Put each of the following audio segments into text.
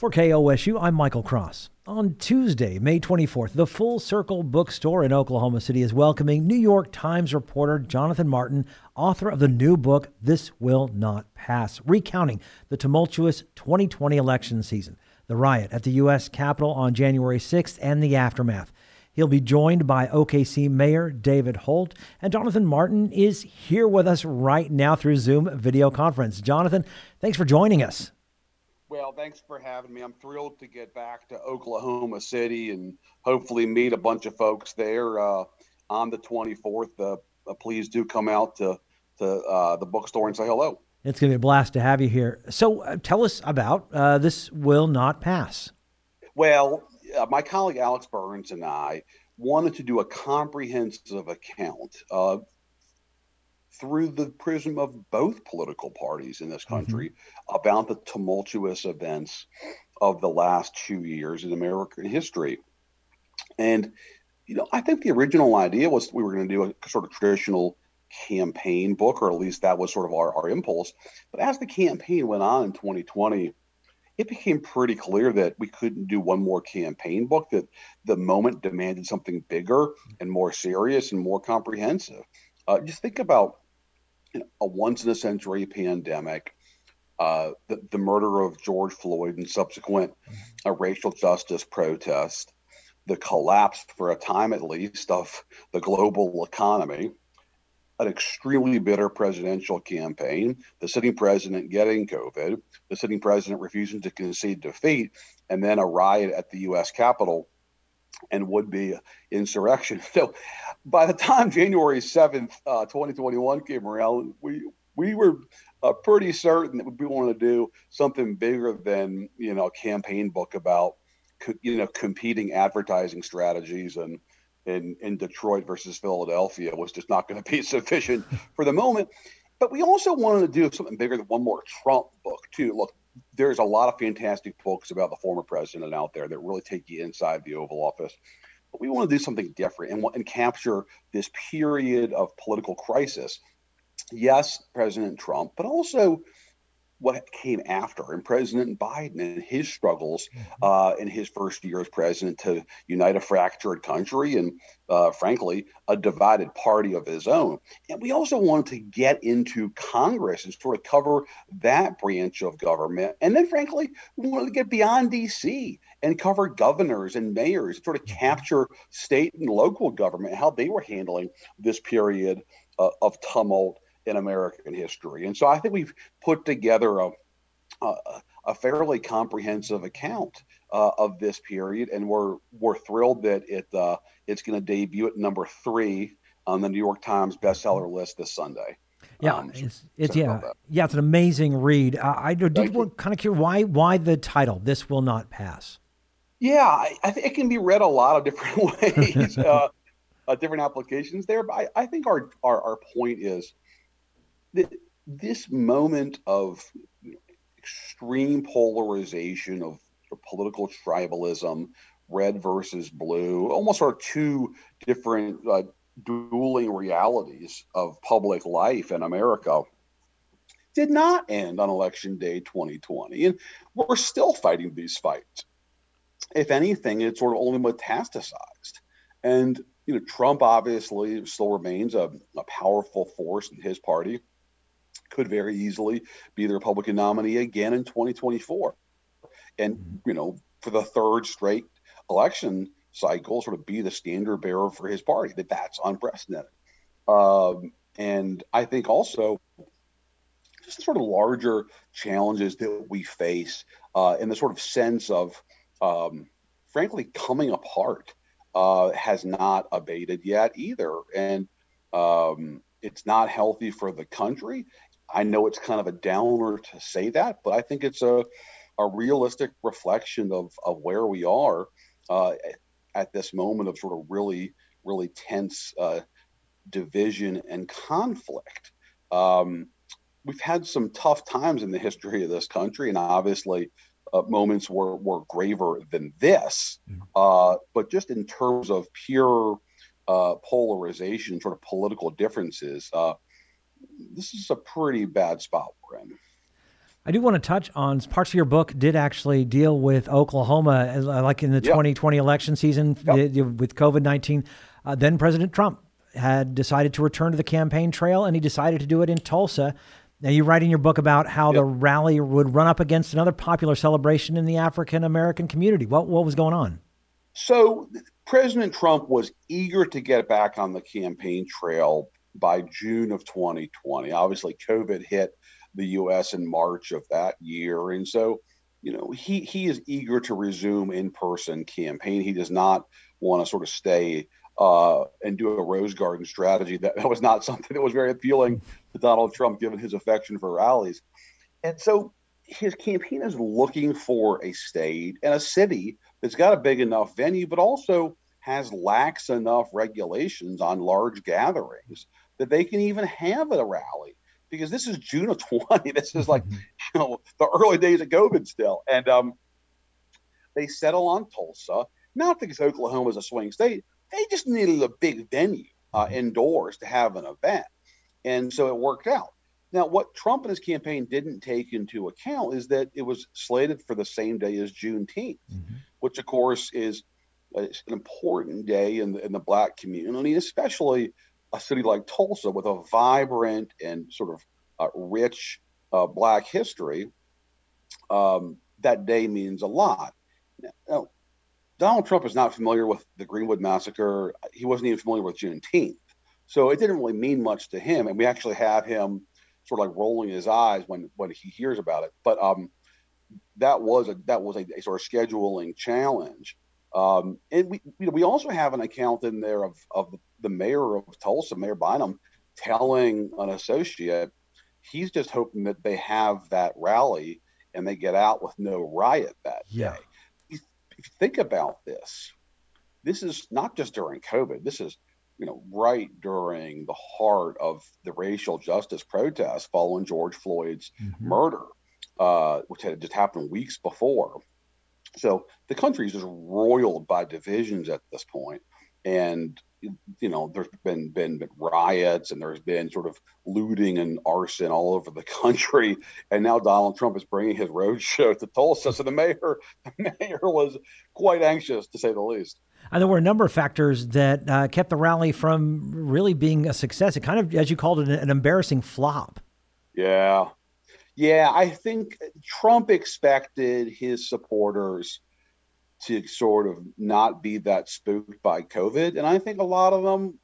For KOSU, I'm Michael Cross. On Tuesday, May 24th, the Full Circle Bookstore in Oklahoma City is welcoming New York Times reporter Jonathan Martin, author of the new book, This Will Not Pass, recounting the tumultuous 2020 election season, the riot at the U.S. Capitol on January 6th, and the aftermath. He'll be joined by OKC Mayor David Holt, and Jonathan Martin is here with us right now through Zoom video conference. Jonathan, thanks for joining us. Well, thanks for having me. I'm thrilled to get back to Oklahoma City and hopefully meet a bunch of folks there uh, on the 24th. Uh, uh, please do come out to to uh, the bookstore and say hello. It's going to be a blast to have you here. So, uh, tell us about uh, this will not pass. Well, my colleague Alex Burns and I wanted to do a comprehensive account through the prism of both political parties in this mm-hmm. country mm-hmm. about the tumultuous events of the last two years in American history. And, you know, I think the original idea was we were going to do a sort of traditional campaign book, or at least that was sort of our, our impulse. But as the campaign went on in 2020, it became pretty clear that we couldn't do one more campaign book, that the moment demanded something bigger and more serious and more comprehensive. Uh, just think about a once in a century pandemic, uh, the, the murder of George Floyd and subsequent uh, racial justice protest, the collapse, for a time at least, of the global economy, an extremely bitter presidential campaign, the sitting president getting COVID, the sitting president refusing to concede defeat, and then a riot at the U.S. Capitol and would be insurrection. So by the time January 7th, uh, 2021 came around, we, we were uh, pretty certain that we wanted to do something bigger than, you know, a campaign book about, you know, competing advertising strategies and, in, in Detroit versus Philadelphia was just not going to be sufficient for the moment. But we also wanted to do something bigger than one more Trump book, too. Look, there's a lot of fantastic books about the former president out there that really take you inside the Oval Office. But we want to do something different and, and capture this period of political crisis. Yes, President Trump, but also what came after and President Biden and his struggles mm-hmm. uh, in his first year as president to unite a fractured country and, uh, frankly, a divided party of his own. And we also wanted to get into Congress and sort of cover that branch of government. And then, frankly, we wanted to get beyond D.C. and cover governors and mayors, sort of mm-hmm. capture state and local government, how they were handling this period uh, of tumult in American history. And so I think we've put together a, a, a fairly comprehensive account uh, of this period, and we're we're thrilled that it uh, it's going to debut at number three on the New York Times bestseller list this Sunday. Yeah, um, it's, it's yeah, yeah, it's an amazing read. Uh, I did kind of curious why why the title "This Will Not Pass." Yeah, I, I think it can be read a lot of different ways, uh, uh, different applications there. But I, I think our, our our point is this moment of extreme polarization of political tribalism, red versus blue, almost of two different uh, dueling realities of public life in America, did not end on election day 2020. And we're still fighting these fights. If anything, it's sort of only metastasized. And you know, Trump obviously still remains a, a powerful force in his party could very easily be the Republican nominee again in 2024. And, mm-hmm. you know, for the third straight election cycle, sort of be the standard bearer for his party, that that's unprecedented. Um, and I think also just the sort of larger challenges that we face uh, in the sort of sense of, um, frankly, coming apart uh, has not abated yet either. And um, it's not healthy for the country. I know it's kind of a downer to say that, but I think it's a, a realistic reflection of, of where we are uh, at this moment of sort of really, really tense uh, division and conflict. Um, we've had some tough times in the history of this country, and obviously, uh, moments were, were graver than this. Uh, but just in terms of pure uh, polarization, sort of political differences, uh, this is a pretty bad spot we're in. I do want to touch on parts of your book did actually deal with Oklahoma, uh, like in the yep. 2020 election season yep. with COVID 19. Uh, then President Trump had decided to return to the campaign trail, and he decided to do it in Tulsa. Now, you write in your book about how yep. the rally would run up against another popular celebration in the African American community. What what was going on? So, President Trump was eager to get back on the campaign trail by June of 2020. Obviously, COVID hit the U.S. in March of that year, and so you know he he is eager to resume in person campaign. He does not want to sort of stay uh, and do a rose garden strategy. That, that was not something that was very appealing to Donald Trump, given his affection for rallies. And so his campaign is looking for a state and a city that's got a big enough venue, but also has lax enough regulations on large gatherings that they can even have a rally because this is June of 20. This is like, mm-hmm. you know, the early days of COVID still. And um, they settle on Tulsa, not because Oklahoma is a swing state. They just needed a big venue uh, mm-hmm. indoors to have an event. And so it worked out. Now, what Trump and his campaign didn't take into account is that it was slated for the same day as Juneteenth, mm-hmm. which, of course, is an important day in the, in the Black community, especially a city like Tulsa with a vibrant and sort of uh, rich uh, Black history, um, that day means a lot. Now, Donald Trump is not familiar with the Greenwood Massacre. He wasn't even familiar with Juneteenth. So it didn't really mean much to him. And we actually have him sort of like rolling his eyes when, when he hears about it. But um, that was a that was a, a sort of scheduling challenge. Um, and we you know, we also have an account in there of of the, mayor of Tulsa, Mayor Bynum, telling an associate he's just hoping that they have that rally and they get out with no riot that yeah. day. If you think about this, this is not just during COVID. This is you know right during the heart of the racial justice protests following George Floyd's mm-hmm. murder, uh, which had just happened weeks before. So the country is just roiled by divisions at this point, and you know there's been been been riots and there's been sort of looting and arson all over the country, and now Donald Trump is bringing his road show to Tulsa. So the mayor the mayor was quite anxious to say the least. And there were a number of factors that uh, kept the rally from really being a success. It kind of, as you called it, an embarrassing flop. Yeah, yeah, I think Trump expected his supporters to sort of not be that spooked by COVID. And I think a lot of them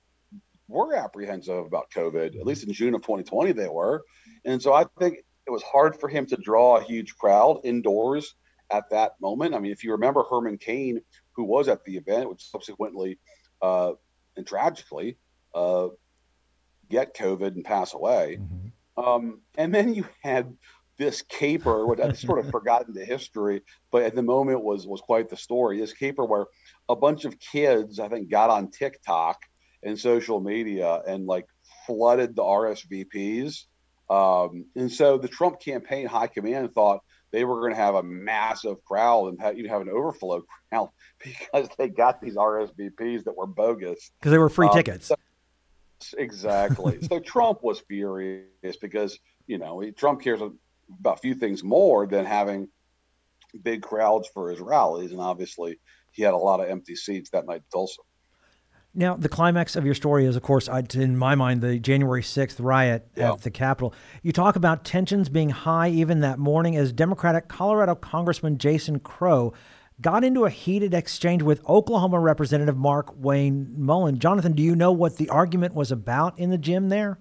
were apprehensive about COVID, at least in June of 2020, they were. And so I think it was hard for him to draw a huge crowd indoors at that moment. I mean, if you remember Herman Cain, who was at the event, which subsequently uh, and tragically uh, get COVID and pass away. Mm-hmm. Um, and then you had this caper, which I've sort of forgotten the history, but at the moment was was quite the story. This caper where a bunch of kids, I think, got on TikTok and social media and like flooded the RSVPs. Um, and so the Trump campaign high command thought they were going to have a massive crowd and have, you have an overflow crowd because they got these RSVPs that were bogus because they were free um, tickets. So, Exactly. so Trump was furious because you know he, Trump cares about a few things more than having big crowds for his rallies, and obviously he had a lot of empty seats that night in Tulsa. Now, the climax of your story is, of course, in my mind, the January 6th riot yeah. at the Capitol. You talk about tensions being high even that morning as Democratic Colorado Congressman Jason Crow got into a heated exchange with Oklahoma Representative Markwayne Mullin. Jonathan, do you know what the argument was about in the gym there?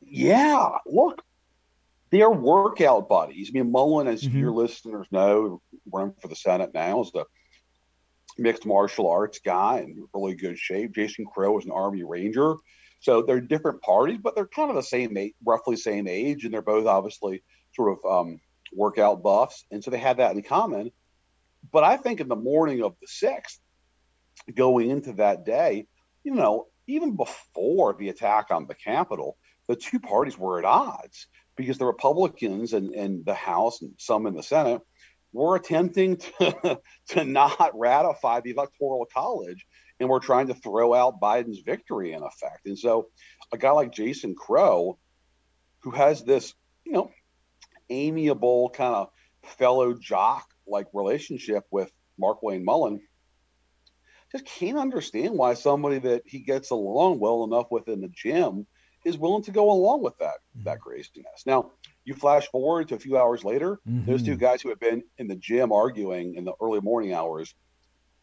Yeah, look, they're workout buddies. I mean, Mullin, as mm-hmm. your listeners know, running for the Senate now, is the mixed martial arts guy in really good shape. Jason Crow is an Army Ranger. So they're different parties, but they're kind of the same, age, roughly same age, and they're both obviously sort of um, workout buffs, and so they had that in common. But I think in the morning of the 6th, going into that day, you know, even before the attack on the Capitol, the two parties were at odds because the Republicans and, and the House and some in the Senate were attempting to, to not ratify the Electoral College and were trying to throw out Biden's victory in effect. And so a guy like Jason Crow, who has this, you know, amiable kind of fellow jock like relationship with Markwayne Mullin. Just can't understand why somebody that he gets along well enough with in the gym is willing to go along with that mm-hmm. that craziness. Now, you flash forward to a few hours later, mm-hmm. those two guys who had been in the gym arguing in the early morning hours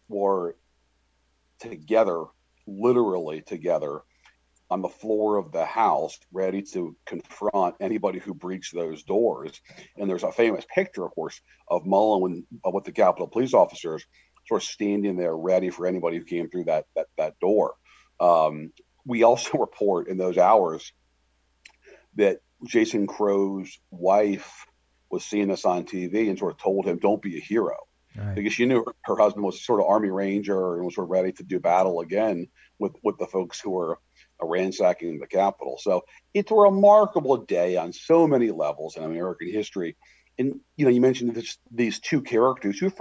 were together, literally together, on the floor of the house, ready to confront anybody who breached those doors. And there's a famous picture, of course, of Mullin uh, with the Capitol police officers sort of standing there ready for anybody who came through that that, that door. Um, we also report in those hours that Jason Crow's wife was seeing this on TV and sort of told him, "Don't be a hero," right. because she knew her husband was sort of Army Ranger and was sort of ready to do battle again with with the folks who were ransacking the Capitol. So it's a remarkable day on so many levels in American history. And you know, you mentioned this, these two characters who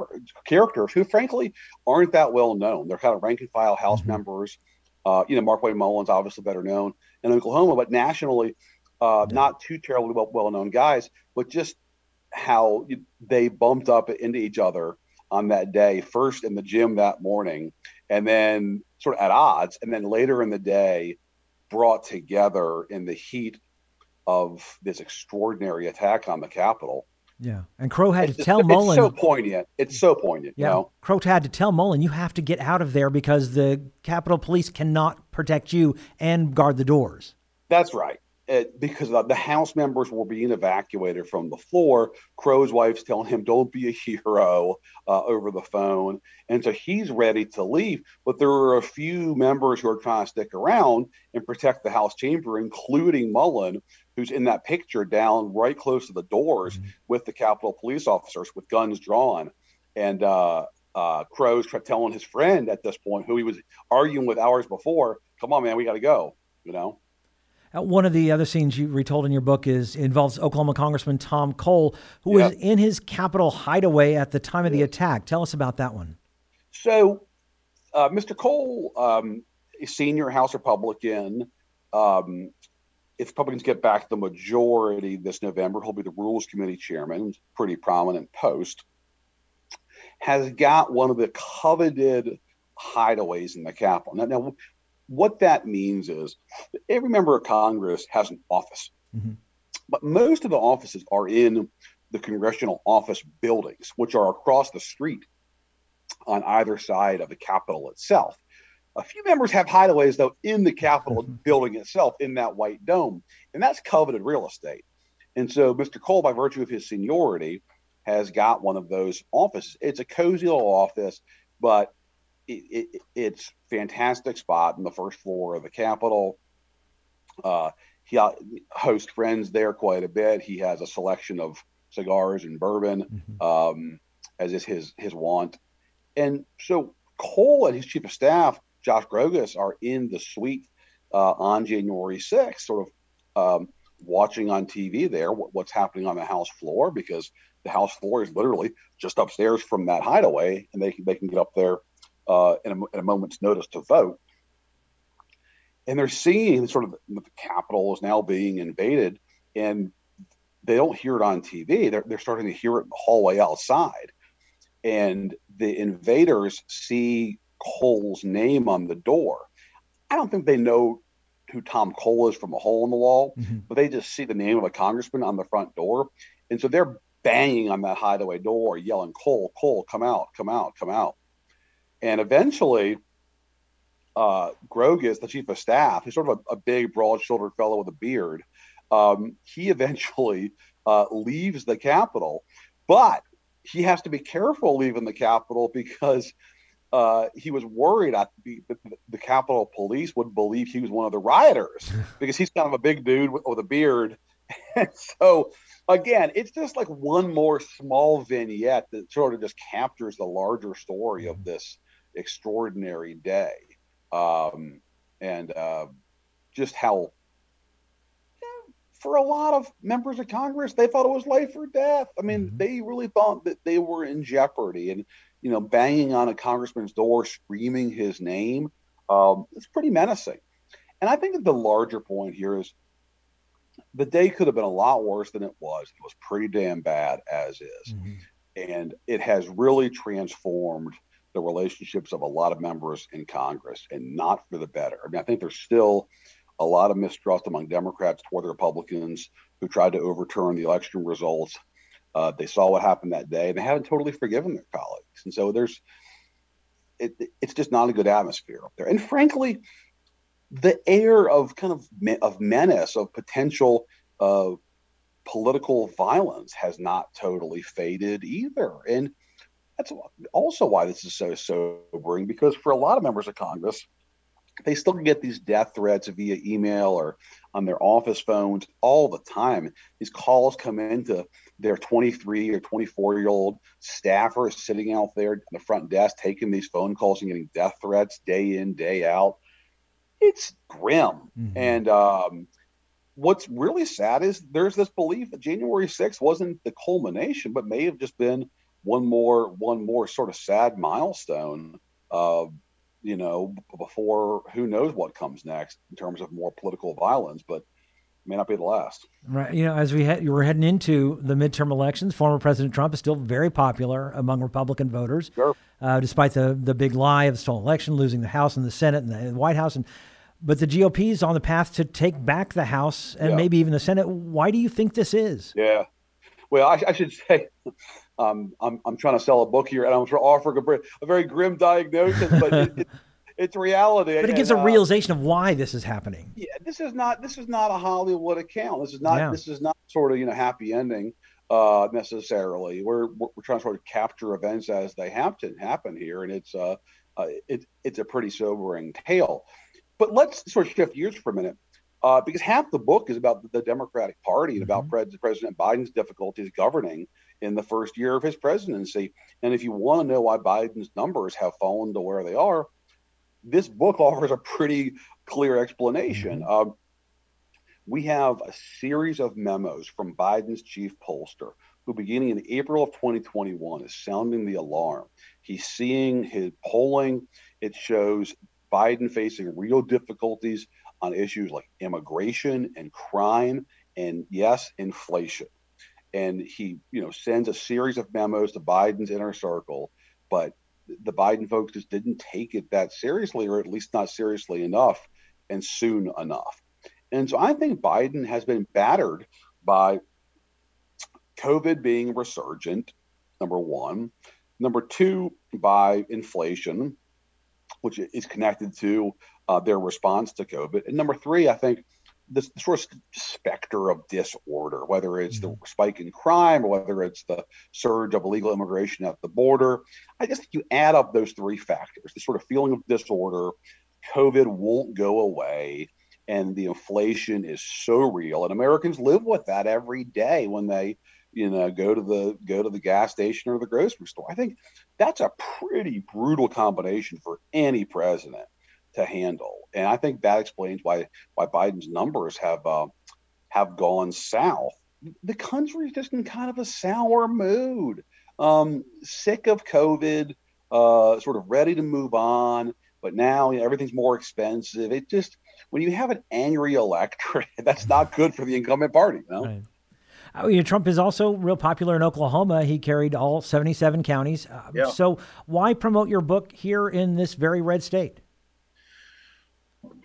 characters who frankly aren't that well known. They're kind of rank and file House mm-hmm. members. Uh, you know, Markwayne Mullin's obviously better known in Oklahoma, but nationally, uh, yeah. not too terribly well, well known guys. But just how they bumped up into each other on that day, first in the gym that morning, and then sort of at odds, and then later in the day, brought together in the heat of this extraordinary attack on the Capitol. Yeah, and Crow had it's to tell Mullin. It's so poignant. It's so poignant. Yeah, you know? Crow had to tell Mullin, you have to get out of there because the Capitol Police cannot protect you and guard the doors. That's right it, because the House members were being evacuated from the floor. Crow's wife's telling him, "Don't be a hero," uh, over the phone, and so he's ready to leave. But there are a few members who are trying to stick around and protect the House chamber, including Mullin, who's in that picture down right close to the doors mm-hmm. with the Capitol police officers with guns drawn, and. Uh, uh, Crow's telling his friend at this point, who he was arguing with hours before, "Come on, man, we got to go." You know. Uh, one of the other scenes you retold in your book is involves Oklahoma Congressman Tom Cole, who yep. was in his Capitol hideaway at the time of the attack. Tell us about that one. So, uh, Mr. Cole, um, a senior House Republican, um, if Republicans get back the majority this November, he'll be the Rules Committee chairman, pretty prominent post. Has got one of the coveted hideaways in the Capitol. Now, now what that means is that every member of Congress has an office, mm-hmm. but most of the offices are in the congressional office buildings, which are across the street on either side of the Capitol itself. A few members have hideaways, though, in the Capitol mm-hmm. building itself, in that white dome, and that's coveted real estate. And so, Mr. Cole, by virtue of his seniority, has got one of those offices. It's a cozy little office, but it, it, it's fantastic spot in the first floor of the Capitol. Uh, he hosts friends there quite a bit. He has a selection of cigars and bourbon, mm-hmm. um, as is his his wont. And so Cole and his chief of staff, Josh Grogis, are in the suite uh, on January 6th, sort of um, watching on TV there what's happening on the House floor because the House floor is literally just upstairs from that hideaway, and they can they can get up there uh, in, a, in, a, moment's notice to vote. And they're seeing sort of the, the Capitol is now being invaded, and they don't hear it on TV. They're, they're starting to hear it in the hallway outside. And the invaders see Cole's name on the door. I don't think they know who Tom Cole is from a hole in the wall, mm-hmm. but they just see the name of a congressman on the front door. And so they're banging on that hideaway door, yelling, Cole, Cole, come out, come out, come out. And eventually, uh, Grogis the chief of staff. He's sort of a, a big, broad-shouldered fellow with a beard. Um, he eventually uh, leaves the Capitol. but he has to be careful leaving the Capitol because uh, he was worried that the, the, the, Capitol Police would believe he was one of the rioters because he's kind of a big dude with, with a beard. And so, again, it's just like one more small vignette that sort of just captures the larger story of this extraordinary day. Um, and uh, just how, yeah, for a lot of members of Congress, they thought it was life or death. I mean, mm-hmm. they really thought that they were in jeopardy. And, you know, banging on a congressman's door, screaming his name, um, it's pretty menacing. And I think that the larger point here is the day could have been a lot worse than it was. It was pretty damn bad as is. Mm-hmm. And it has really transformed the relationships of a lot of members in Congress and not for the better. I mean, I think there's still a lot of mistrust among Democrats toward the Republicans who tried to overturn the election results. Uh, they saw what happened that day and they haven't totally forgiven their colleagues. And so there's, it, it's just not a good atmosphere up there. And frankly, the air of kind of of menace of potential uh, political violence has not totally faded either. And that's also why this is so sobering because for a lot of members of Congress, they still get these death threats via email or on their office phones all the time. These calls come into their 23 or 24 year old staffer sitting out there at the front desk taking these phone calls and getting death threats day in, day out. It's grim. Mm-hmm. And um, what's really sad is there's this belief that January 6th wasn't the culmination, but may have just been one more one more sort of sad milestone uh, you know before who knows what comes next in terms of more political violence but may not be the last right you know as we had, we're heading into the midterm elections former president trump is still very popular among republican voters sure. uh, despite the the big lie of the stolen election losing the house and the senate and the white house and but the GOP is on the path to take back the House and yeah. maybe even the Senate. Why do you think this is? Yeah. Well, I, I should say um, I'm, I'm trying to sell a book here and I'm offering a, a very grim diagnosis, but it, it, it's reality. But it gives a uh, realization of why this is happening. Yeah, this is not this is not a Hollywood account. This is not yeah. this is not sort of you know happy ending uh, necessarily. We're, we're trying to sort of capture events as they happen happen here, and it's uh, uh it, it's a pretty sobering tale. But let's sort of shift gears for a minute. Uh, because half the book is about the Democratic Party and about mm-hmm. President Biden's difficulties governing in the first year of his presidency. And if you want to know why Biden's numbers have fallen to where they are, this book offers a pretty clear explanation. Uh, we have a series of memos from Biden's chief pollster, who beginning in April of 2021 is sounding the alarm. He's seeing his polling, it shows Biden facing real difficulties on issues like immigration and crime and yes, inflation and he you know sends a series of memos to Biden's inner circle, but the Biden folks just didn't take it that seriously, or at least not seriously enough, and soon enough. And so I think Biden has been battered by COVID being resurgent, number one. Number two, by inflation, which is connected to uh, their response to COVID. And number three, I think this sort of specter of disorder, whether it's the mm-hmm. spike in crime or whether it's the surge of illegal immigration at the border. I just think you add up those three factors, the sort of feeling of disorder, COVID won't go away, and the inflation is so real. And Americans live with that every day when they, you know, go to the go to the gas station or the grocery store. I think that's a pretty brutal combination for any president to handle. And I think that explains why why Biden's numbers have uh, have gone south. The country's just in kind of a sour mood, um, sick of COVID, uh, sort of ready to move on. But now you know, everything's more expensive. It just when you have an angry electorate, that's not good for the incumbent party. You know? Right. Uh, you know, Trump is also real popular in Oklahoma. He carried all 77 counties. Uh, yeah. So, why promote your book here in this very red state?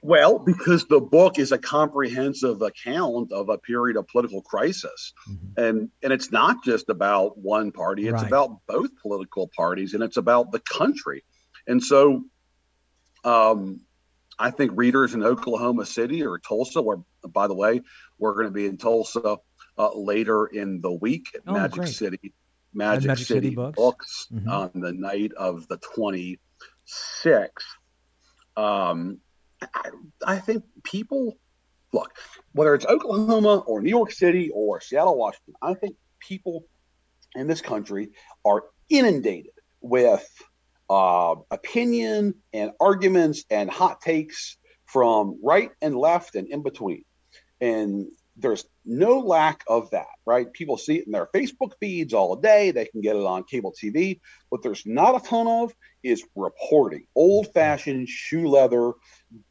Well, because the book is a comprehensive account of a period of political crisis. Mm-hmm. And and it's not just about one party, it's right. about both political parties and it's about the country. And so um, I think readers in Oklahoma City or Tulsa, where by the way, we're going to be in Tulsa uh, later in the week at oh, Magic great. City, Magic, Magic City, City, Books, books mm-hmm. on the night of the 26th. Um, I, I think people look, whether it's Oklahoma or New York City or Seattle, Washington, I think people in this country are inundated with uh, opinion and arguments and hot takes from right and left and in between. And there's no lack of that, right? People see it in their Facebook feeds all day. They can get it on cable TV. What there's not a ton of is reporting, old fashioned shoe leather,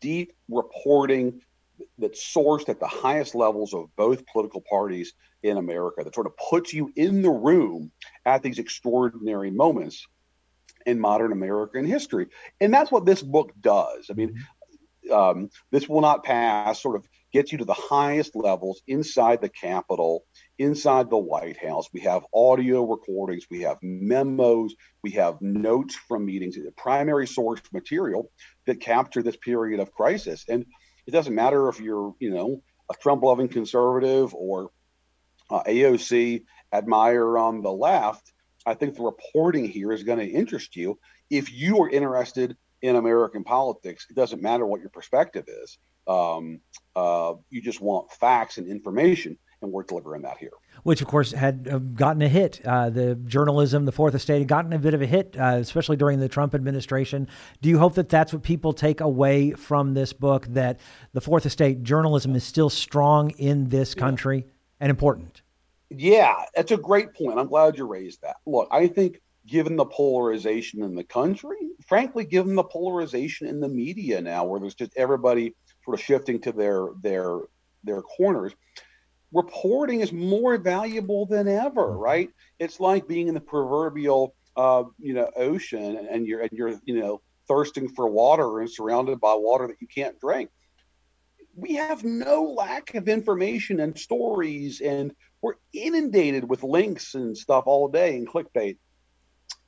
deep reporting, that's sourced at the highest levels of both political parties in America that sort of puts you in the room at these extraordinary moments in modern American history. And that's what this book does. I mean, mm-hmm. um, this will not pass sort of gets you to the highest levels inside the Capitol, inside the White House. We have audio recordings, we have memos, we have notes from meetings, primary source material that capture this period of crisis. And it doesn't matter if you're, you know, a Trump loving conservative or uh, AOC admirer on the left. I think the reporting here is going to interest you. If you are interested in American politics, it doesn't matter what your perspective is. Um, uh, you just want facts and information, and we're delivering that here. Which, of course, had uh, gotten a hit. Uh, the journalism, the Fourth Estate, had gotten a bit of a hit, uh, especially during the Trump administration. Do you hope that that's what people take away from this book? That the Fourth Estate journalism is still strong in this country yeah. and important. Yeah, that's a great point. I'm glad you raised that. Look, I think given the polarization in the country, frankly, given the polarization in the media now, where there's just everybody sort of shifting to their their their corners, reporting is more valuable than ever, mm-hmm. right? It's like being in the proverbial uh, you know ocean and you're and you're you know thirsting for water and surrounded by water that you can't drink. We have no lack of information and stories and we're inundated with links and stuff all day and clickbait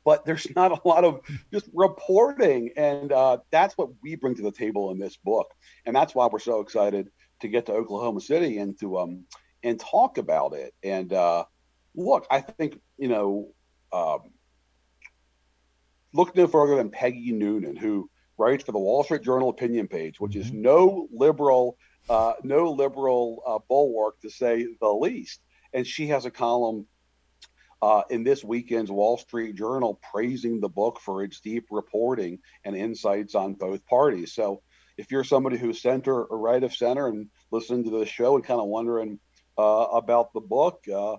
but there's not a lot of just reporting. And uh, that's what we bring to the table in this book. And that's why we're so excited to get to oklahoma city and to um and talk about it. And uh, look i think you know um, look no further than peggy noonan who writes for the wall street journal opinion page which is mm-hmm. no liberal uh, no liberal uh, bulwark to say the least. And she has a column uh, in this weekend's Wall Street Journal praising the book for its deep reporting and insights on both parties. So, if you're somebody who's center or right of center and listening to the show and kind of wondering uh, about the book, uh,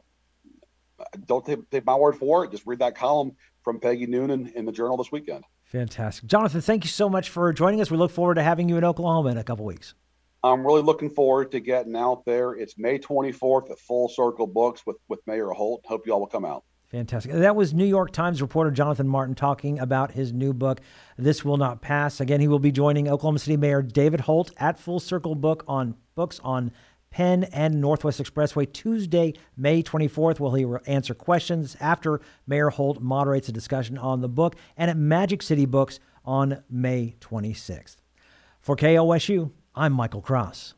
don't take, take my word for it. Just read that column from Peggy Noonan in the Journal this weekend. Fantastic. Jonathan, thank you so much for joining us. We look forward to having you in Oklahoma in a couple weeks. I'm really looking forward to getting out there. It's May 24th at Full Circle Books with, with Mayor Holt. Hope you all will come out. Fantastic. That was New York Times reporter Jonathan Martin talking about his new book, This Will Not Pass. Again, he will be joining Oklahoma City Mayor David Holt at Full Circle Book on books on Penn and Northwest Expressway Tuesday, May 24th. Will he will answer questions after Mayor Holt moderates a discussion on the book and at Magic City Books on May 26th. For KOSU, I'm Michael Cross.